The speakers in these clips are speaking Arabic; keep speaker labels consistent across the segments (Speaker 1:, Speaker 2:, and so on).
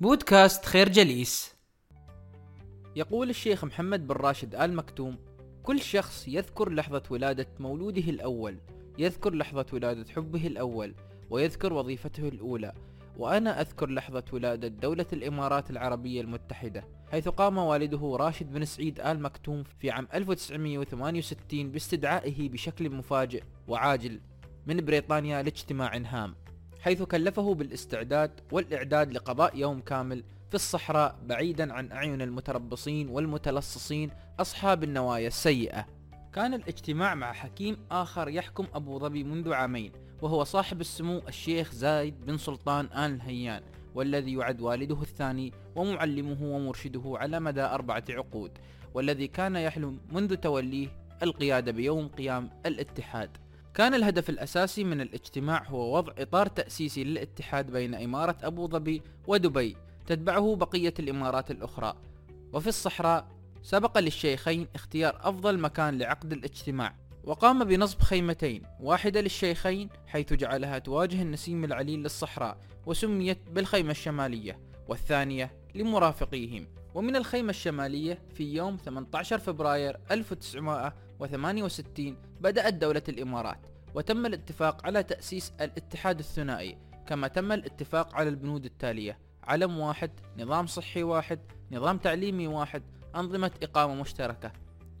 Speaker 1: بودكاست خير جليس.
Speaker 2: يقول الشيخ محمد بن راشد آل مكتوم كل شخص يذكر لحظة ولادة مولوده الأول يذكر لحظة ولادة حبه الأول ويذكر وظيفته الأولى وأنا أذكر لحظة ولادة دولة الإمارات العربية المتحدة حيث قام والده راشد بن سعيد آل مكتوم في عام 1968 باستدعائه بشكل مفاجئ وعاجل من بريطانيا لاجتماع هام. حيث كلفه بالاستعداد والإعداد لقضاء يوم كامل في الصحراء بعيدا عن أعين المتربصين والمتلصصين أصحاب النوايا السيئة. كان الاجتماع مع حكيم آخر يحكم أبو ظبي منذ عامين وهو صاحب السمو الشيخ زايد بن سلطان آل نهيان والذي يعد والده الثاني ومعلمه ومرشده على مدى أربعة عقود والذي كان يحلم منذ توليه القيادة بيوم قيام الاتحاد. كان الهدف الأساسي من الاجتماع هو وضع إطار تأسيسي للاتحاد بين إمارة أبو ظبي ودبي تتبعه بقية الإمارات الأخرى. وفي الصحراء سبق للشيخين اختيار أفضل مكان لعقد الاجتماع وقام بنصب خيمتين واحدة للشيخين حيث جعلها تواجه النسيم العليل للصحراء وسميت بالخيمة الشمالية والثانية لمرافقيهم. ومن الخيمة الشمالية في يوم 18 فبراير 1968 بدأت دولة الإمارات وتم الاتفاق على تأسيس الاتحاد الثنائي كما تم الاتفاق على البنود التالية علم واحد نظام صحي واحد نظام تعليمي واحد أنظمة إقامة مشتركة.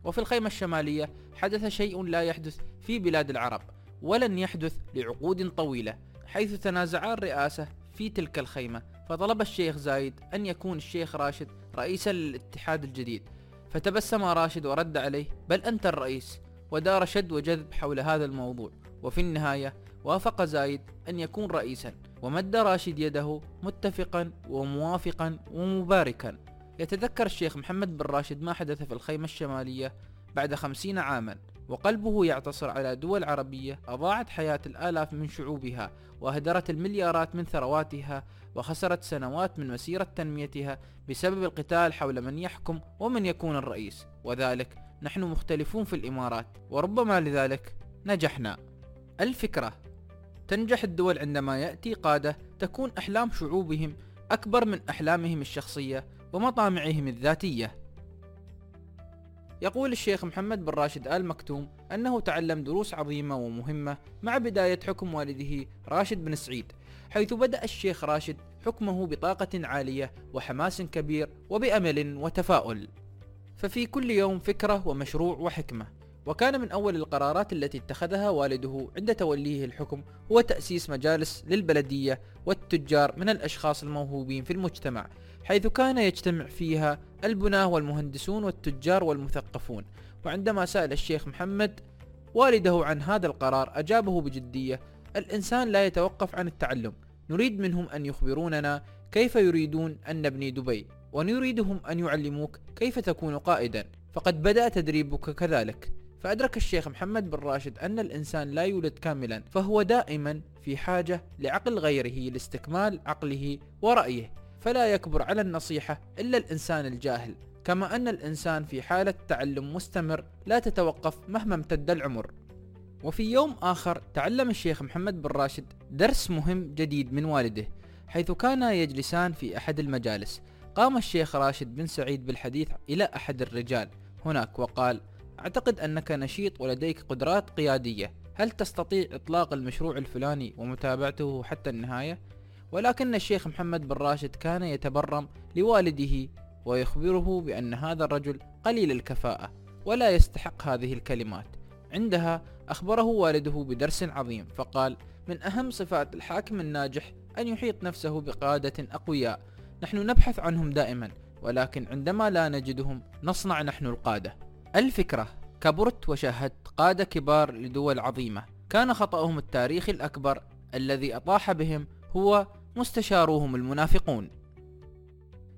Speaker 2: وفي الخيمة الشمالية حدث شيء لا يحدث في بلاد العرب ولن يحدث لعقود طويلة حيث تنازعا الرئاسة في تلك الخيمة فطلب الشيخ زايد أن يكون الشيخ راشد رئيسا للاتحاد الجديد. فتبسم راشد ورد عليه بل أنت الرئيس. ودار شد وجذب حول هذا الموضوع وفي النهاية وافق زايد أن يكون رئيسا ومد راشد يده متفقا وموافقا ومباركا. يتذكر الشيخ محمد بن راشد ما حدث في الخيمة الشمالية بعد خمسين عاما. وقلبه يعتصر على دول عربية أضاعت حياة الآلاف من شعوبها وأهدرت المليارات من ثرواتها وخسرت سنوات من مسيرة تنميتها بسبب القتال حول من يحكم ومن يكون الرئيس. وذلك نحن مختلفون في الإمارات وربما لذلك نجحنا. الفكرة تنجح الدول عندما يأتي قادة تكون أحلام شعوبهم أكبر من أحلامهم الشخصية ومطامعهم الذاتية. يقول الشيخ محمد بن راشد آل مكتوم أنه تعلم دروس عظيمة ومهمة مع بداية حكم والده راشد بن سعيد حيث بدأ الشيخ راشد حكمه بطاقة عالية وحماس كبير وبأمل وتفاؤل. ففي كل يوم فكرة ومشروع وحكمة وكان من أول القرارات التي اتخذها والده عند توليه الحكم هو تأسيس مجالس للبلدية والتجار من الأشخاص الموهوبين في المجتمع حيث كان يجتمع فيها البناة والمهندسون والتجار والمثقفون. وعندما سأل الشيخ محمد والده عن هذا القرار أجابه بجدية الإنسان لا يتوقف عن التعلم. نريد منهم أن يخبروننا كيف يريدون أن نبني دبي ونريدهم أن يعلموك كيف تكون قائدا. فقد بدأ تدريبك كذلك. فأدرك الشيخ محمد بن راشد أن الإنسان لا يولد كاملا فهو دائما في حاجة لعقل غيره لاستكمال عقله ورأيه. فلا يكبر على النصيحة إلا الإنسان الجاهل كما أن الإنسان في حالة تعلم مستمر لا تتوقف مهما امتد العمر. وفي يوم آخر تعلم الشيخ محمد بن راشد درس مهم جديد من والده حيث كانا يجلسان في أحد المجالس. قام الشيخ راشد بن سعيد بالحديث إلى أحد الرجال. هناك وقال أعتقد أنك نشيط ولديك قدرات قيادية. هل تستطيع إطلاق المشروع الفلاني ومتابعته حتى النهاية؟ ولكن الشيخ محمد بن راشد كان يتبرم لوالده ويخبره بأن هذا الرجل قليل الكفاءة ولا يستحق هذه الكلمات. عندها أخبره والده بدرس عظيم فقال من أهم صفات الحاكم الناجح أن يحيط نفسه بقادة أقوياء. نحن نبحث عنهم دائما ولكن عندما لا نجدهم نصنع نحن القادة. الفكرة كبرت وشاهدت قادة كبار لدول عظيمة. كان خطأهم التاريخي الأكبر الذي أطاح بهم هو مستشاروهم المنافقون.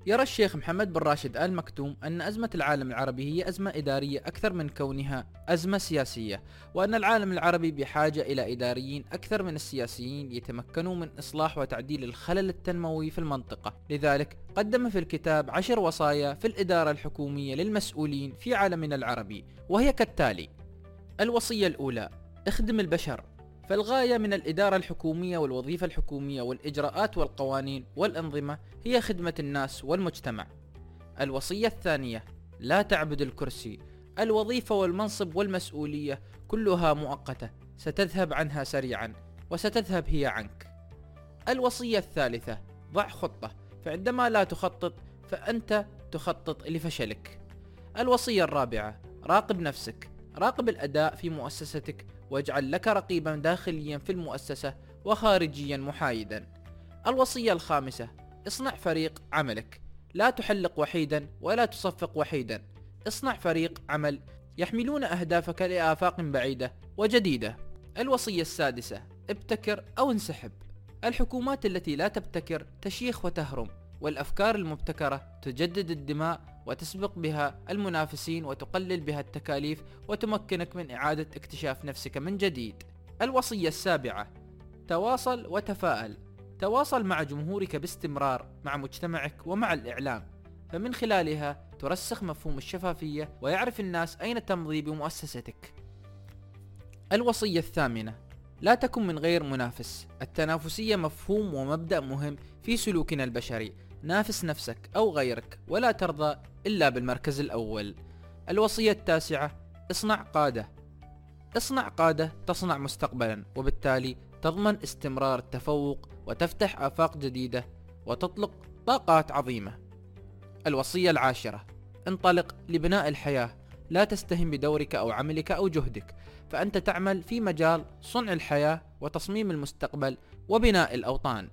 Speaker 2: يرى الشيخ محمد بن راشد آل مكتوم أن أزمة العالم العربي هي أزمة إدارية أكثر من كونها أزمة سياسية وأن العالم العربي بحاجة إلى إداريين أكثر من السياسيين يتمكنوا من إصلاح وتعديل الخلل التنموي في المنطقة. لذلك قدم في الكتاب عشر وصايا في الإدارة الحكومية للمسؤولين في عالمنا العربي وهي كالتالي الوصية الأولى اخدم البشر. فالغاية من الإدارة الحكومية والوظيفة الحكومية والإجراءات والقوانين والأنظمة هي خدمة الناس والمجتمع. الوصية الثانية: لا تعبد الكرسي. الوظيفة والمنصب والمسؤولية كلها مؤقتة، ستذهب عنها سريعا، وستذهب هي عنك. الوصية الثالثة: ضع خطة، فعندما لا تخطط فأنت تخطط لفشلك. الوصية الرابعة: راقب نفسك، راقب الأداء في مؤسستك واجعل لك رقيبا داخليا في المؤسسة وخارجيا محايدا. الوصية الخامسة: اصنع فريق عملك، لا تحلق وحيدا ولا تصفق وحيدا، اصنع فريق عمل يحملون أهدافك لآفاق بعيدة وجديدة. الوصية السادسة: ابتكر أو انسحب. الحكومات التي لا تبتكر تشيخ وتهرم، والأفكار المبتكرة تجدد الدماء وتسبق بها المنافسين وتقلل بها التكاليف وتمكنك من إعادة اكتشاف نفسك من جديد. الوصية السابعة: تواصل وتفاءل. تواصل مع جمهورك باستمرار مع مجتمعك ومع الإعلام، فمن خلالها ترسخ مفهوم الشفافية ويعرف الناس أين تمضي بمؤسستك. الوصية الثامنة: لا تكن من غير منافس. التنافسية مفهوم ومبدأ مهم في سلوكنا البشري. نافس نفسك أو غيرك ولا ترضى إلا بالمركز الأول. الوصية التاسعة: اصنع قادة. اصنع قادة تصنع مستقبلا وبالتالي تضمن استمرار التفوق وتفتح آفاق جديدة وتطلق طاقات عظيمة. الوصية العاشرة: انطلق لبناء الحياة، لا تستهن بدورك أو عملك أو جهدك، فأنت تعمل في مجال صنع الحياة وتصميم المستقبل وبناء الأوطان.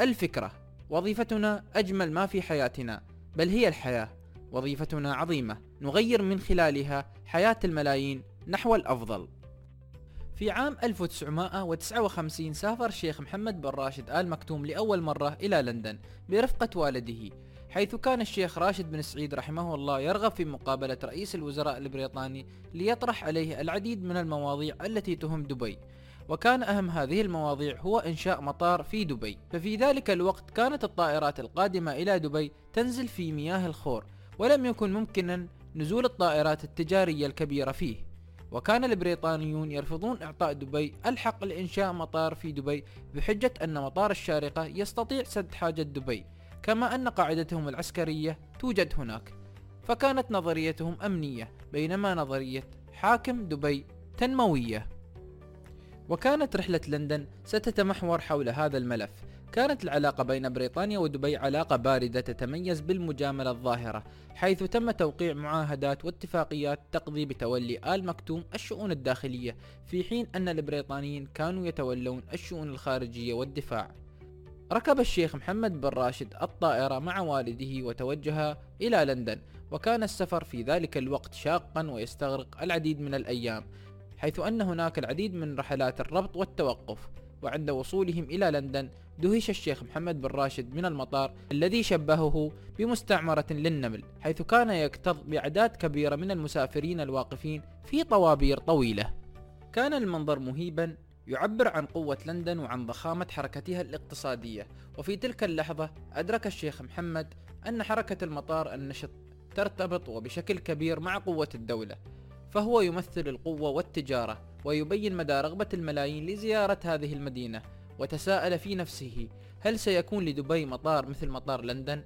Speaker 2: الفكرة: وظيفتنا أجمل ما في حياتنا، بل هي الحياة. وظيفتنا عظيمة، نغير من خلالها حياة الملايين نحو الأفضل. في عام 1959 سافر الشيخ محمد بن راشد آل مكتوم لأول مرة إلى لندن برفقة والده حيث كان الشيخ راشد بن سعيد رحمه الله يرغب في مقابلة رئيس الوزراء البريطاني ليطرح عليه العديد من المواضيع التي تهم دبي وكان أهم هذه المواضيع هو إنشاء مطار في دبي. ففي ذلك الوقت كانت الطائرات القادمة إلى دبي تنزل في مياه الخور ولم يكن ممكنا نزول الطائرات التجارية الكبيرة فيه. وكان البريطانيون يرفضون إعطاء دبي ألحق لإنشاء مطار في دبي بحجة أن مطار الشارقة يستطيع سد حاجة دبي كما أن قاعدتهم العسكرية توجد هناك. فكانت نظريتهم أمنية بينما نظرية حاكم دبي تنموية. وكانت رحلة لندن ستتمحور حول هذا الملف. كانت العلاقة بين بريطانيا ودبي علاقة باردة تتميز بالمجاملة الظاهرة حيث تم توقيع معاهدات واتفاقيات تقضي بتولي آل مكتوم الشؤون الداخلية في حين أن البريطانيين كانوا يتولون الشؤون الخارجية والدفاع. ركب الشيخ محمد بن راشد الطائرة مع والده وتوجه إلى لندن وكان السفر في ذلك الوقت شاقا ويستغرق العديد من الأيام. حيث أن هناك العديد من رحلات الربط والتوقف وعند وصولهم إلى لندن دهش الشيخ محمد بن راشد من المطار الذي شبهه بمستعمرة للنمل حيث كان يكتظ بأعداد كبيرة من المسافرين الواقفين في طوابير طويلة. كان المنظر مهيبا يعبر عن قوة لندن وعن ضخامة حركتها الاقتصادية وفي تلك اللحظة أدرك الشيخ محمد أن حركة المطار النشط ترتبط وبشكل كبير مع قوة الدولة. فهو يمثل القوة والتجارة ويبين مدى رغبة الملايين لزيارة هذه المدينة وتساءل في نفسه هل سيكون لدبي مطار مثل مطار لندن؟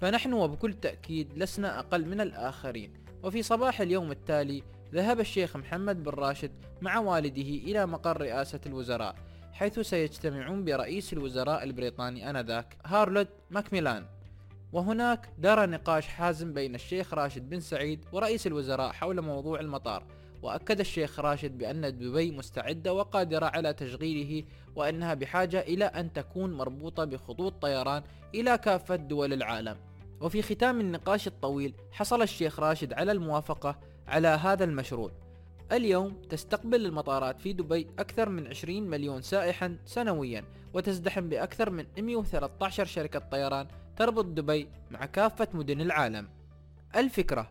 Speaker 2: فنحن وبكل تأكيد لسنا أقل من الآخرين وفي صباح اليوم التالي ذهب الشيخ محمد بن راشد مع والده إلى مقر رئاسة الوزراء حيث سيجتمعون برئيس الوزراء البريطاني آنذاك هارلود ماكميلان وهناك دار نقاش حازم بين الشيخ راشد بن سعيد ورئيس الوزراء حول موضوع المطار وأكد الشيخ راشد بأن دبي مستعدة وقادرة على تشغيله وأنها بحاجة إلى أن تكون مربوطة بخطوط طيران إلى كافة دول العالم. وفي ختام النقاش الطويل حصل الشيخ راشد على الموافقة على هذا المشروع. اليوم تستقبل المطارات في دبي أكثر من 20 مليون سائحا سنويا وتزدحم بأكثر من 113 شركة طيران تربط دبي مع كافة مدن العالم. الفكرة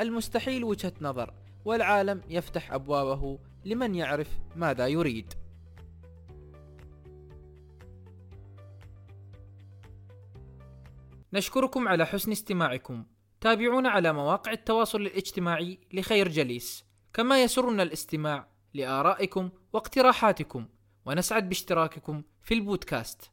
Speaker 2: المستحيل وجهة نظر والعالم يفتح أبوابه لمن يعرف ماذا يريد.
Speaker 1: نشكركم على حسن استماعكم. تابعونا على مواقع التواصل الاجتماعي لخير جليس. كما يسرنا الاستماع لآرائكم واقتراحاتكم. ونسعد باشتراككم في البودكاست.